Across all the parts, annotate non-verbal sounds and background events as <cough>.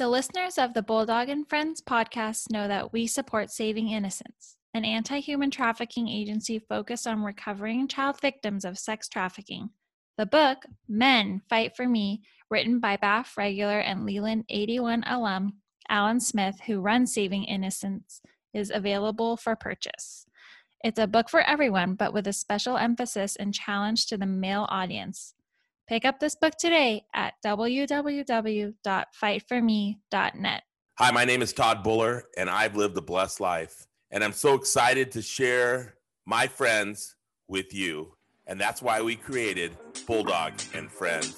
The listeners of the Bulldog and Friends podcast know that we support Saving Innocence, an anti human trafficking agency focused on recovering child victims of sex trafficking. The book, Men Fight for Me, written by BAF regular and Leland 81 alum Alan Smith, who runs Saving Innocence, is available for purchase. It's a book for everyone, but with a special emphasis and challenge to the male audience. Pick up this book today at www.fightforme.net. Hi, my name is Todd Buller, and I've lived a blessed life. And I'm so excited to share my friends with you. And that's why we created Bulldog and Friends.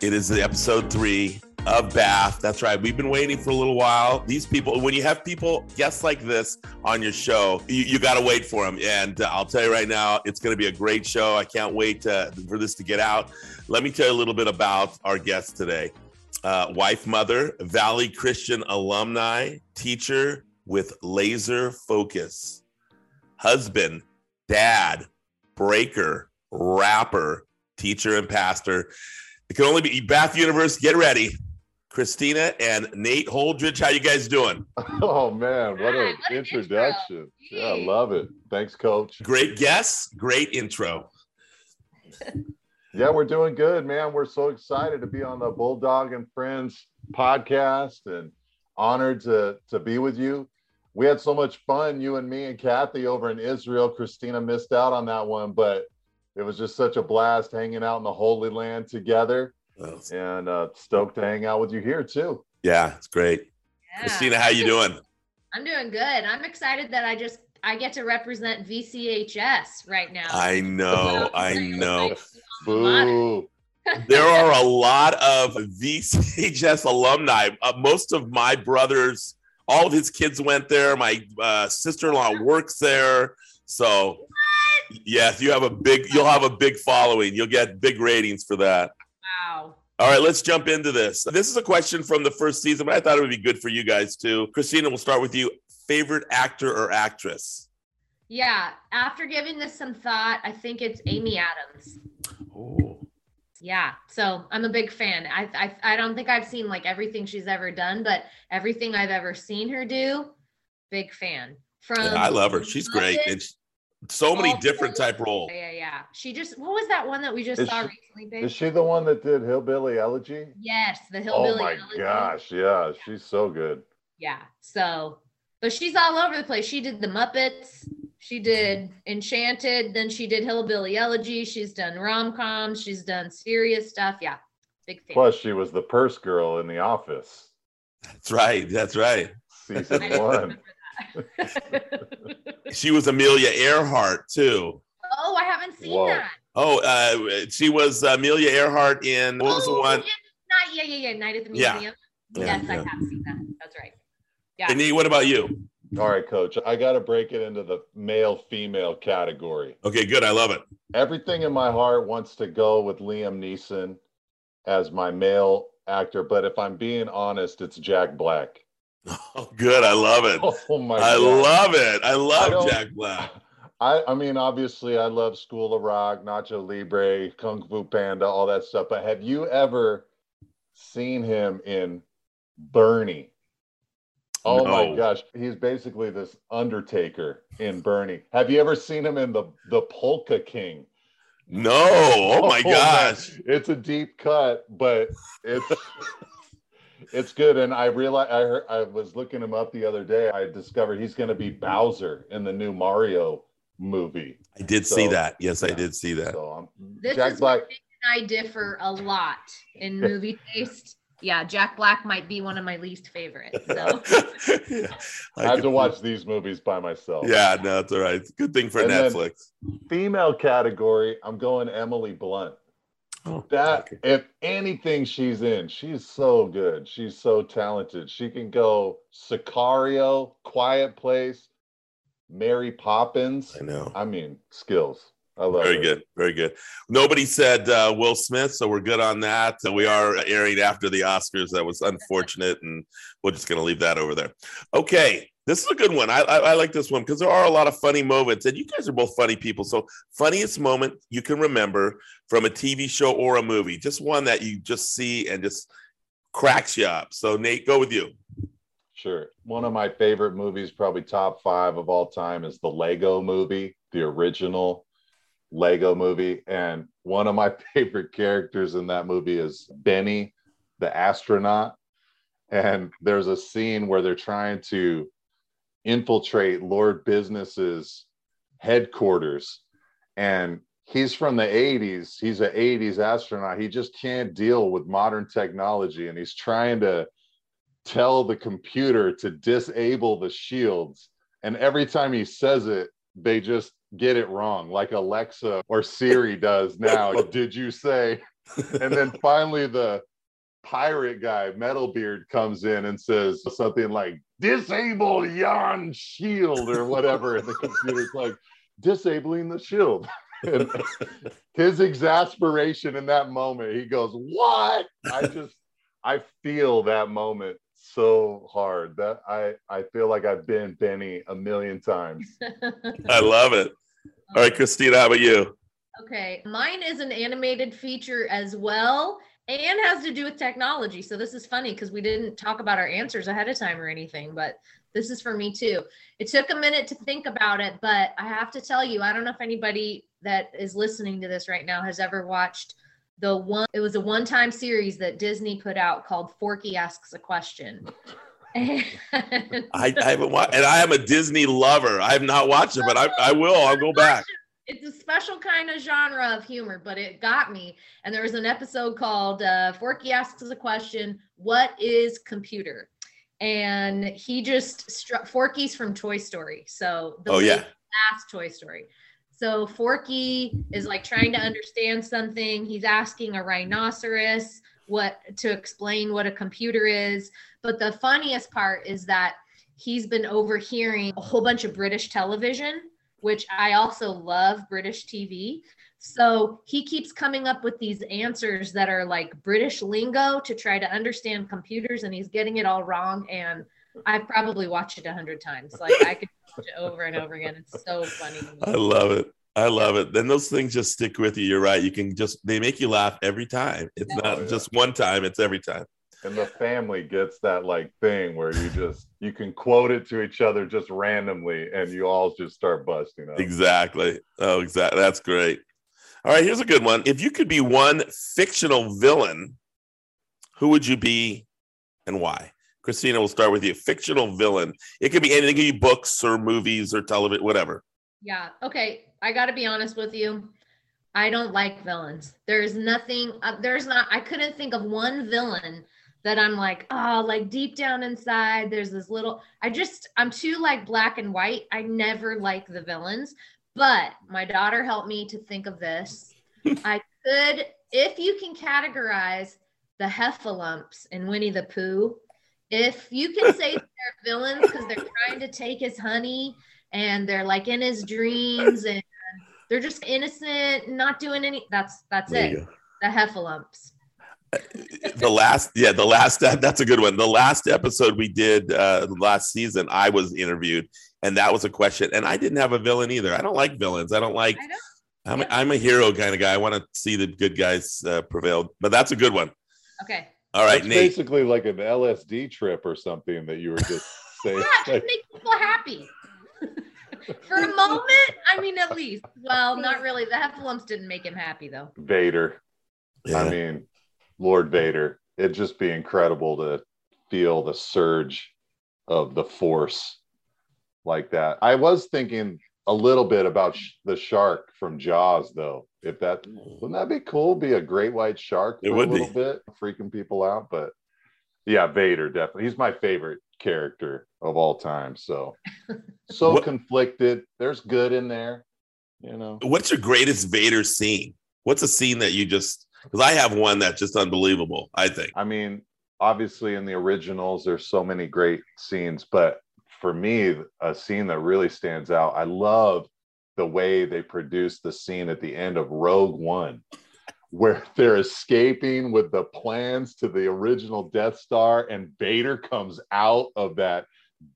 It is the episode three of BAF. That's right. We've been waiting for a little while. These people, when you have people, guests like this on your show, you, you got to wait for them. And uh, I'll tell you right now, it's going to be a great show. I can't wait to, for this to get out. Let me tell you a little bit about our guest today. Uh, wife, mother, Valley Christian alumni, teacher with laser focus, husband, dad, breaker, rapper, teacher, and pastor. It can only be BAF Universe. Get ready. Christina and Nate Holdridge. How you guys doing? <laughs> Oh man, what an what introduction. Intro. Yeah, I love it. Thanks, coach. Great guess, great intro. yeah, we're doing good, man. We're so excited to be on the Bulldog and Friends podcast and honored to to be with you. We had so much fun, you and me and Kathy over in Israel. Christina missed out on that one, but it was just such a blast hanging out in the Holy Land together and uh, stoked to hang out with you here too. Yeah, it's great. Yeah. Christina, how you doing? I'm doing good. I'm excited that I just I get to represent VCHS right now. I know, I know. Boo. <laughs> <laughs> there are a lot of VCHS alumni. Uh, most of my brothers, all of his kids went there. My uh, sister-in-law works there. So, what? yes, you have a big. You'll have a big following. You'll get big ratings for that. Wow. All right, let's jump into this. This is a question from the first season, but I thought it would be good for you guys too. Christina, we'll start with you. Favorite actor or actress? Yeah, after giving this some thought, I think it's Amy Adams. Oh. Yeah, so I'm a big fan. I, I I don't think I've seen like everything she's ever done, but everything I've ever seen her do, big fan. From yeah, I love her. She's great. So many oh, different type roles. Yeah, yeah. She just what was that one that we just is saw she, recently? Babe? Is she the one that did Hillbilly Elegy? Yes, the oh Hillbilly. Oh my Elegy. gosh, yeah, yeah, she's so good. Yeah. So, but she's all over the place. She did the Muppets. She did Enchanted. Then she did Hillbilly Elegy. She's done rom coms. She's done serious stuff. Yeah, big fan. Plus, she was the purse girl in The Office. That's right. That's right. Season <laughs> one. <laughs> she was Amelia Earhart too. Oh, I haven't seen Whoa. that. Oh, uh, she was Amelia Earhart in what was oh, the one? Yeah, yeah, yeah, yeah. Night at the Museum. Yeah. Yes, yeah. I have seen that. That's right. Yeah. And what about you? All right, coach. I got to break it into the male female category. Okay, good. I love it. Everything in my heart wants to go with Liam Neeson as my male actor, but if I'm being honest, it's Jack Black. <laughs> Oh, good. I love it. <laughs> Oh my! I God. love it. I love I Jack Black. <laughs> I, I mean, obviously, I love School of Rock, Nacho Libre, Kung Fu Panda, all that stuff. But have you ever seen him in Bernie? Oh no. my gosh, he's basically this Undertaker in Bernie. Have you ever seen him in the the Polka King? No. Oh my oh, gosh, man. it's a deep cut, but it's it's good. And I realized I heard, I was looking him up the other day. I discovered he's going to be Bowser in the new Mario movie. I did so, see that. Yes, yeah. I did see that. So, um, this Jack is Black. I differ a lot in <laughs> movie taste. Yeah, Jack Black might be one of my least favorites. So. <laughs> yeah, I, I have to watch these movies by myself. Yeah, no, that's all right. Good thing for and Netflix. Female category, I'm going Emily Blunt. Oh, that okay. if anything she's in, she's so good. She's so talented. She can go Sicario, Quiet Place, Mary Poppins. I know. I mean, skills. I love it. Very good. Very good. Nobody said uh, Will Smith, so we're good on that. we are airing after the Oscars. That was unfortunate, and we're just going to leave that over there. Okay. This is a good one. I, I, I like this one because there are a lot of funny moments, and you guys are both funny people. So, funniest moment you can remember from a TV show or a movie, just one that you just see and just cracks you up. So, Nate, go with you. Sure. One of my favorite movies, probably top five of all time, is the Lego movie, the original Lego movie. And one of my <laughs> favorite characters in that movie is Benny, the astronaut. And there's a scene where they're trying to infiltrate Lord Business's headquarters. And he's from the 80s. He's an 80s astronaut. He just can't deal with modern technology. And he's trying to tell the computer to disable the shields. And every time he says it, they just get it wrong, like Alexa or Siri does now. <laughs> Did you say? And then finally, the pirate guy, Metalbeard, comes in and says something like, disable yon shield or whatever. And the computer's like, disabling the shield. <laughs> And his exasperation in that moment, he goes, What? I just, I feel that moment so hard that I, I feel like I've been Benny a million times. <laughs> I love it. All right, Christina, how about you? Okay, mine is an animated feature as well and has to do with technology. So this is funny because we didn't talk about our answers ahead of time or anything, but this is for me too. It took a minute to think about it, but I have to tell you, I don't know if anybody that is listening to this right now has ever watched the one it was a one-time series that Disney put out called Forky Asks a Question. I, I haven't watched, and I am a Disney lover. I have not watched it, but I, I will. I'll go back it's a special kind of genre of humor, but it got me. And there was an episode called uh, Forky asks a question: "What is computer?" And he just struck Forky's from Toy Story, so the oh yeah, last Toy Story. So Forky is like trying to understand something. He's asking a rhinoceros what to explain what a computer is. But the funniest part is that he's been overhearing a whole bunch of British television which I also love British TV. So he keeps coming up with these answers that are like British lingo to try to understand computers, and he's getting it all wrong. And I've probably watched it a hundred times. Like I could watch it over and over again. It's so funny. I love it. I love it. Then those things just stick with you. You're right. You can just they make you laugh every time. It's not just one time, it's every time and the family gets that like thing where you just you can quote it to each other just randomly and you all just start busting up. Exactly. Oh exactly that's great. All right here's a good one. If you could be one fictional villain who would you be and why? Christina we'll start with you. Fictional villain. It could be anything. It could be books or movies or television whatever. Yeah okay. I gotta be honest with you. I don't like villains. There's nothing, uh, there's not, I couldn't think of one villain that I'm like, oh, like deep down inside, there's this little, I just, I'm too like black and white. I never like the villains, but my daughter helped me to think of this. <laughs> I could, if you can categorize the heffalumps in Winnie the Pooh, if you can say <laughs> they're villains because they're trying to take his honey and they're like in his dreams and they're just innocent, not doing any, that's, that's there it. The heffalumps <laughs> the last yeah the last <laughs> that's a good one. The last episode we did uh last season i was interviewed and that was a question and i didn't have a villain either. I don't like villains. I don't like I am yeah. I'm a hero kind of guy. I want to see the good guys uh, prevail but that's a good one. Okay. All right Nate. basically like an lsd trip or something that you were just <laughs> saying yeah just make people happy. For a moment? I mean at least. Well not really. The heffalumps didn't make him happy though. Vader. Yeah. i mean Lord Vader. It'd just be incredible to feel the surge of the force like that. I was thinking a little bit about sh- the shark from Jaws, though. If that wouldn't that be cool? Be a great white shark for it would a little be. bit, freaking people out. But yeah, Vader definitely. He's my favorite character of all time. So <laughs> so what, conflicted. There's good in there, you know. What's your greatest Vader scene? What's a scene that you just because I have one that's just unbelievable. I think. I mean, obviously in the originals, there's so many great scenes, but for me, a scene that really stands out. I love the way they produced the scene at the end of Rogue One, where <laughs> they're escaping with the plans to the original Death Star, and Vader comes out of that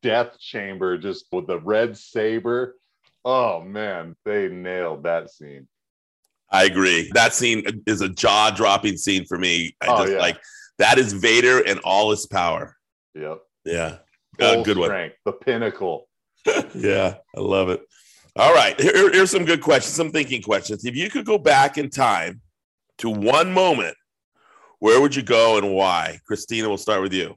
death chamber just with the red saber. Oh man, they nailed that scene. I agree. That scene is a jaw dropping scene for me. I Oh, just yeah. like that is Vader and all his power. Yep. Yeah. Uh, Full good one. the pinnacle. <laughs> yeah, I love it. All right, here- here's some good questions, some thinking questions. If you could go back in time to one moment, where would you go and why? Christina, we'll start with you.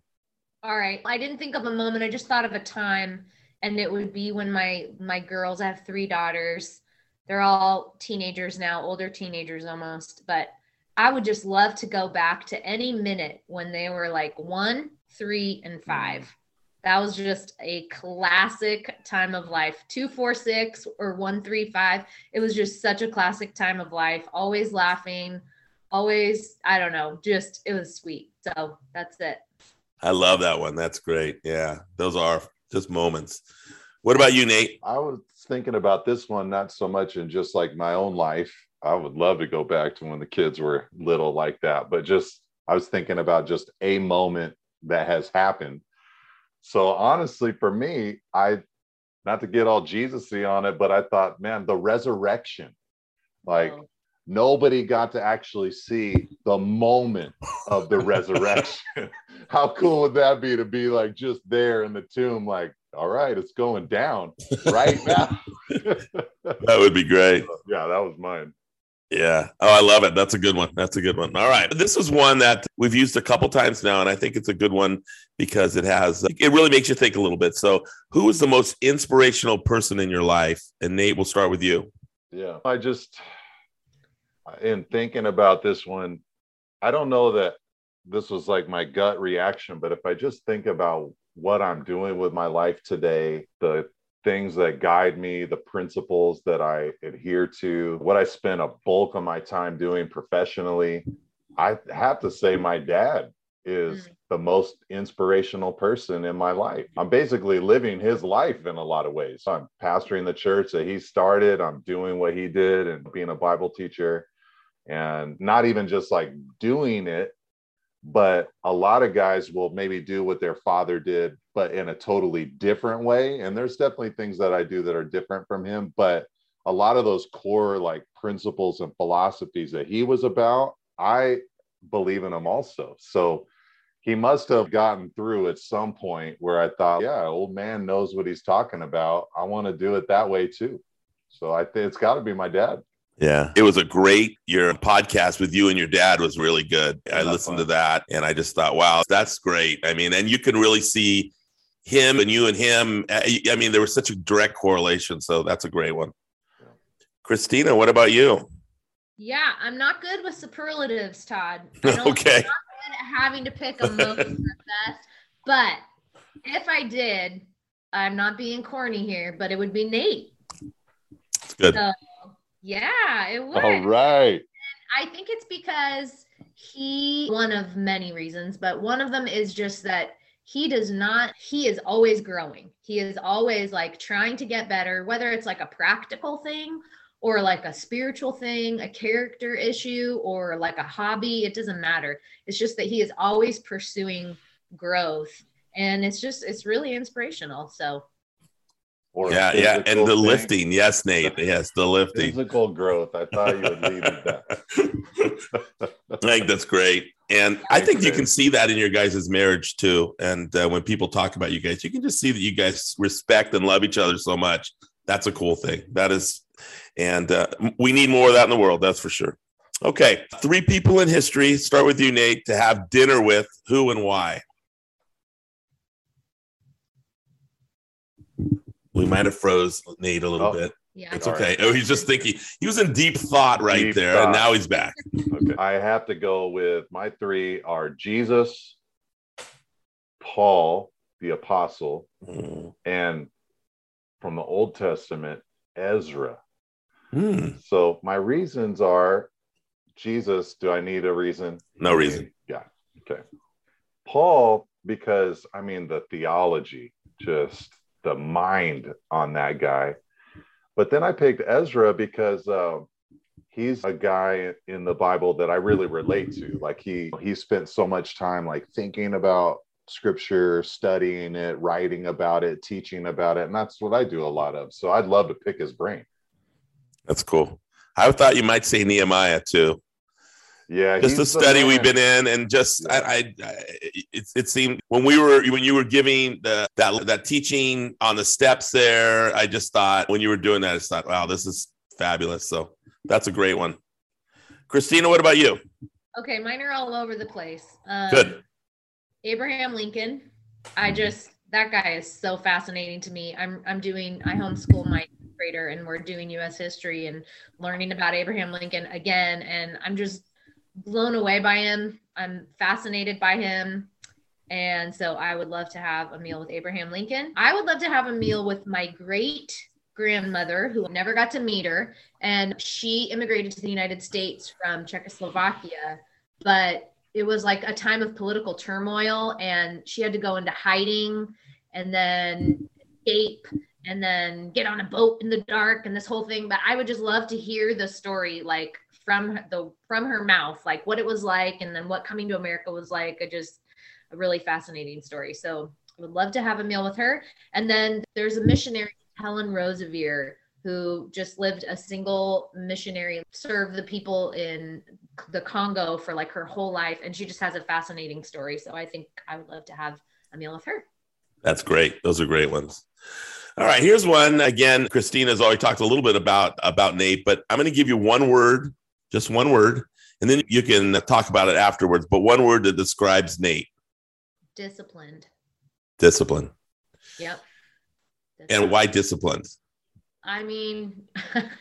All right. I didn't think of a moment. I just thought of a time and it would be when my my girls I have three daughters. They're all teenagers now, older teenagers almost, but I would just love to go back to any minute when they were like 1, 3 and mm. 5. That was just a classic time of life. 246 or 135. It was just such a classic time of life. Always laughing, always I don't know, just it was sweet. So, that's it. I love that one. That's great. Yeah, those are just moments. What about you, Nate? I was thinking about this one, not so much in just like my own life. I would love to go back to when the kids were little like that, but just I was thinking about just a moment that has happened. So honestly, for me, I not to get all Jesus-y on it, but I thought, man, the resurrection. Like Oh. nobody got to actually see the moment of the <laughs> resurrection. <laughs> How cool would that be to be like just there in the tomb, like, all right, it's going down <laughs> right now. That would be great. <laughs> yeah, that was mine. Yeah. Oh, I love it. That's a good one. That's a good one. All right. This is one that we've used a couple times now, and I think it's a good one because it has, it really makes you think a little bit. So, who is the most inspirational person in your life? And Nate, we'll start with you. Yeah. I just, in thinking about this one, I don't know that this was like my gut reaction, but if I just think about what I'm doing with my life today, the things that guide me, the principles that I adhere to, what I spend a bulk of my time doing professionally, I have to say my dad is Mm. the most inspirational person in my life. I'm basically living his life in a lot of ways. I'm pastoring the church that he started, I'm doing what he did and being a Bible teacher and not even just like doing it but a lot of guys will maybe do what their father did but in a totally different way. And there's definitely things that i do that are different from him but a lot of those core like principles and philosophies that he was about i believe in them also. So he must have gotten through at some point where i thought yeah old man knows what he's talking about. I want to do it that way too. So i think it's got to be my dad Yeah. It was a great, your podcast with you and your dad was really good. I that's listened to that and I just thought, wow, that's great. I mean, and you can really see him and you and him. I I mean, there was such a direct correlation. So that's a great one. Yeah. Christina, what about you? Yeah, I'm not good with superlatives, Todd. I <laughs> Okay. I'm not good at having to pick a moment for <laughs> best. But if I did, I'm not being corny here, but it would be Nate. It's good. So, yeah, it would. all right I think it's because he, one of many reasons, but one of them is just that he does not, he is always growing. He is always like trying to get better, whether it's like a practical thing or like a spiritual thing, a character issue, or like a hobby. It doesn't matter. It's just that he is always pursuing growth. And it's just, it's really inspirational. So, Or Yeah. Yeah. And the thing. lifting. Yes, Nate. Yes. The lifting. Physical growth. I thought you would with that. <laughs> I think that's great. And I think you can see that in your guys' marriage too. And uh, when people talk about you guys, you can just see that you guys respect and love each other so much. That's a cool thing. That is, and uh, we need more of that in the world. That's for sure. Okay. Three people in history. Start with you, Nate, to have dinner with who and why. We might have froze Nate a little Oh. bit. yeah. It's All okay. right. Oh, he's just thinking. He was in deep thought right Deep there, thought. and now he's back. Okay. I have to go with my three are Jesus, Paul, the apostle, Mm. and from the Old Testament, Ezra. Hmm. So my reasons are Jesus, do I need a reason? No reason. Yeah. Okay. Paul, because I mean, the theology, just the mind on that guy. But then I picked Ezra because uh, he's a guy in the Bible that I really relate to. Like he he spent so much time like thinking about scripture, studying it, writing about it, teaching about it. And that's what I do a lot of. So I'd love to pick his brain. That's cool. I thought you might say Nehemiah too. Yeah, just the study the we've been in, and just yeah. I, I, I, it, it seemed when we were when you were giving the that that teaching on the steps there, I just thought when you were doing that, I just thought, wow, this is fabulous. So that's a great one. Christina, what about you? Okay, mine are all over the place. Um, Good. Abraham Lincoln. I just that guy is so fascinating to me. I'm I'm doing I homeschool my grader and we're doing US history and learning about Abraham Lincoln again and I'm just blown away by him. I'm fascinated by him. And so I would love to have a meal with Abraham Lincoln. I would love to have a meal with my great grandmother who never got to meet her and she immigrated to the United States from Czechoslovakia but it was like a time of political turmoil and she had to go into hiding and then escape and then get on a boat in the dark and this whole thing but i would just love to hear the story like from the from her mouth like what it was like and then what coming to america was like a just a really fascinating story so i would love to have a meal with her and then there's a missionary helen roseveare who just lived a single missionary, served the people in the Congo for like her whole life. And she just has a fascinating story. So I think I would love to have a meal with her. That's great. Those are great ones. All right, here's one. Again, Christina's already talked a little bit about about Nate, but I'm going to give you one word, just one word, and then you can talk about it afterwards. But one word that describes Nate. Disciplined. Discipline. Yep. Disciplined. And why disciplined? I mean,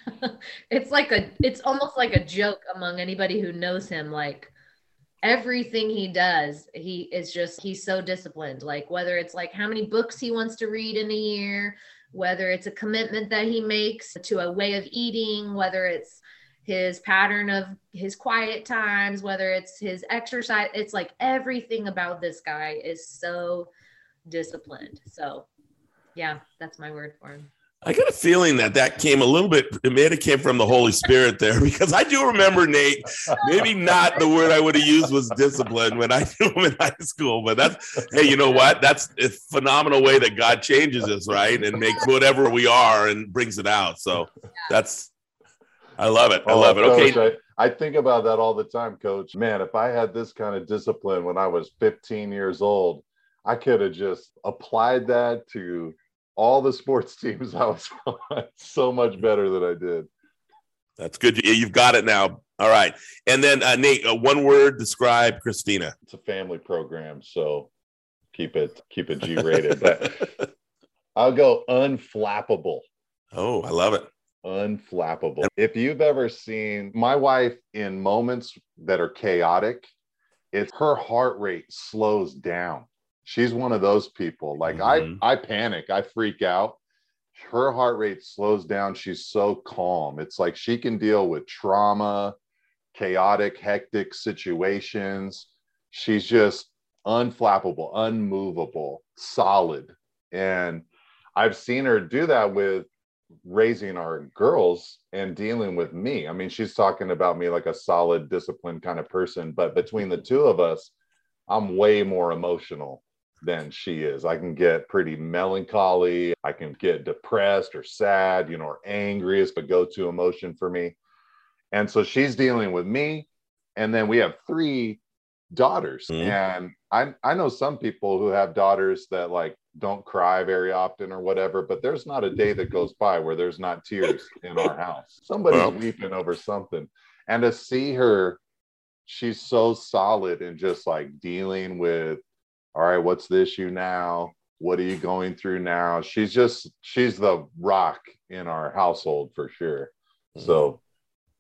<laughs> it's like a, it's almost like a joke among anybody who knows him. Like everything he does, he is just, he's so disciplined. Like whether it's like how many books he wants to read in a year, whether it's a commitment that he makes to a way of eating, whether it's his pattern of his quiet times, whether it's his exercise, it's like everything about this guy is so disciplined. So, yeah, that's my word for him. I got a feeling that that came a little bit, it may have came from the Holy Spirit there <laughs> because I do remember Nate. Maybe not the word I would have used was discipline when I knew him in high school, but that's, hey, you know what? That's a phenomenal way that God changes us, right? And makes whatever we are and brings it out. So that's, I love it. I oh, love it. Okay. Coach, I, I think about that all the time, coach. Man, if I had this kind of discipline when I was 15 years old, I could have just applied that to all the sports <laughs> teams I was on <laughs> so much better than I did. That's good. You've got it now. All right. And then uh, Nate, uh, one word describe Christina. It's a family program, so keep it keep it G rated. but <laughs> I'll go unflappable. Oh, I love it. Unflappable. If you've ever seen my wife in moments that are chaotic, it's her heart rate slows down. She's one of those people. Like mm-hmm. i i panic. I freak out. Her heart rate slows down. She's so calm. It's like she can deal with trauma chaotic hectic situations. She's just unflappable unmovable solid. And i've seen her do that with raising our girls and dealing with me i mean she's talking about me like a solid disciplined kind of person but between the two of us i'm way more emotional than she is. I can get pretty melancholy. I can get depressed or sad, you know, or angry is the go to emotion for me. And so she's dealing with me. And then we have three daughters. Mm-hmm. And I, I know some people who have daughters that like don't cry very often or whatever, but there's not a day that goes by where there's not tears in our house. Somebody's well. weeping over something. And to see her, she's so solid and just like dealing with all right, what's the issue now? What are you going through now? She's just, she's the rock in our household for sure. Mm. So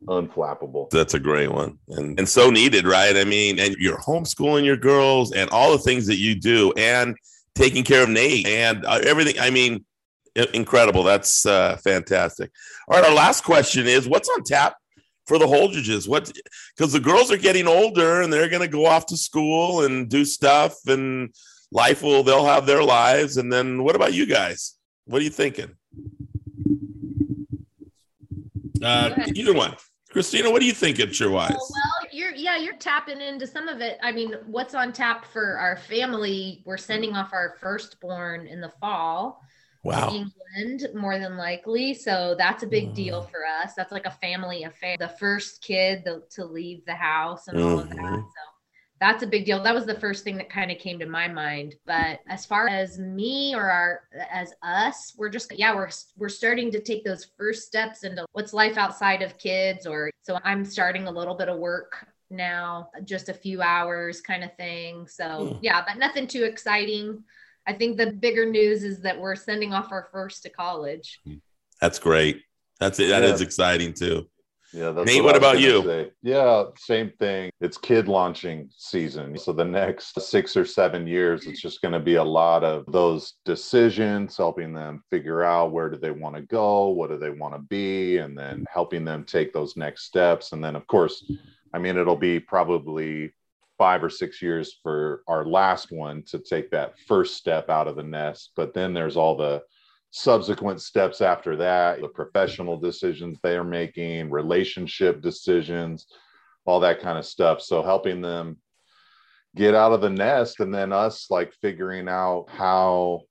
unflappable. That's a great one. And, and so needed, right? I mean, and you're homeschooling your girls and all the things that you do and taking care of Nate and uh, everything. I mean, incredible. That's uh, fantastic. All right. Our last question is what's on tap for the Holdridges? What because the girls are getting older and they're going to go off to school and do stuff, and life will they'll have their lives. And then what about you guys? What are you thinking? Uh, <laughs> either one. Christina, what do you think it's your wise? well, you're yeah, you're tapping into some of it. I mean, what's on tap for our family? We're sending off our firstborn in the fall. Wow. England, more than likely. So that's a big deal for us. That's like a family affair. The first kid the, to leave the house and all of that. Mhm. So that's a big deal. That was the first thing that kind of came to my mind. But as far as me or our as us, we're just yeah, we're we're starting to take those first steps into what's life outside of kids or so I'm starting a little bit of work now, just a few hours kind of thing. So Hmm. yeah, but nothing too exciting. I think the bigger news is that we're sending off our first to college. That's great. That's it. That Yeah. is exciting too. Yeah, that's Nate, I what about you? say. Yeah, same thing. It's kid launching season. So the next six or seven years, it's just going to be a lot of those decisions, helping them figure out where do they want to go, what do they want to be, and then helping them take those next steps. And then, of course, I mean, it'll be probably five or six years for our last one to take that first step out of the nest. But then there's all the subsequent steps after that the professional decisions they are making relationship decisions all that kind of stuff. So helping them get out of the nest and then us like figuring out how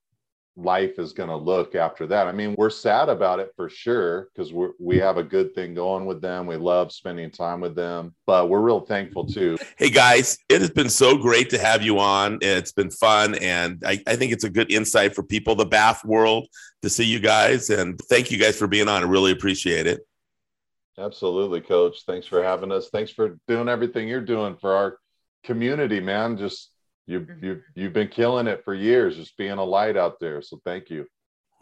life is going to look after that i mean we're sad about it for sure because we we have a good thing going with them we love spending time with them but we're real thankful too Hey guys, it has been so great to have you on. It's been fun, and I, I think it's a good insight for people, the BAF world, to see you guys. And thank you guys for being on. I really appreciate it. Absolutely, coach. Thanks for having us. Thanks for doing everything you're doing for our community, man. Just you you you've been killing it for years, just being a light out there. So thank you.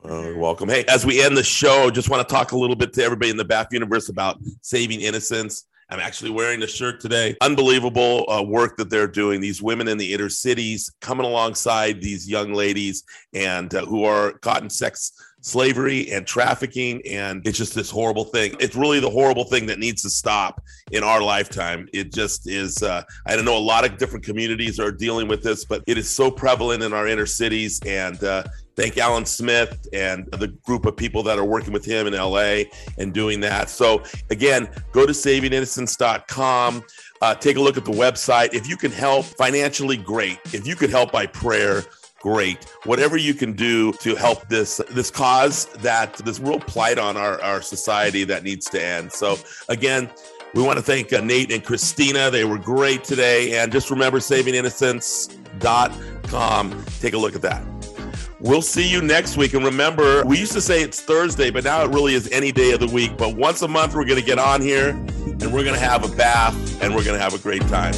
Uh, you're welcome. Hey, as we end the show, just want to talk a little bit to everybody in the BAF universe about saving innocence. I'm actually wearing the shirt today. Unbelievable uh, work that they're doing. These women in the inner cities coming alongside these young ladies and uh, who are caught in sex slavery and trafficking. And it's just this horrible thing. It's really the horrible thing that needs to stop in our lifetime. It just is. Uh, I don't know. A lot of different communities are dealing with this, but it is so prevalent in our inner cities. And uh, thank Alan Smith and the group of people that are working with him in LA and doing that. So again, go to savinginnocence.com. Uh, take a look at the website. If you can help financially, great. If you could help by prayer, great. Whatever you can do to help this this cause that this real plight on our, our society that needs to end. So again, we want to thank uh, Nate and Christina. They were great today. And just remember savinginnocence.com. Take a look at that. We'll see you next week. And remember, we used to say it's Thursday, but now it really is any day of the week. But once a month, we're going to get on here and we're going to have a bath and we're going to have a great time.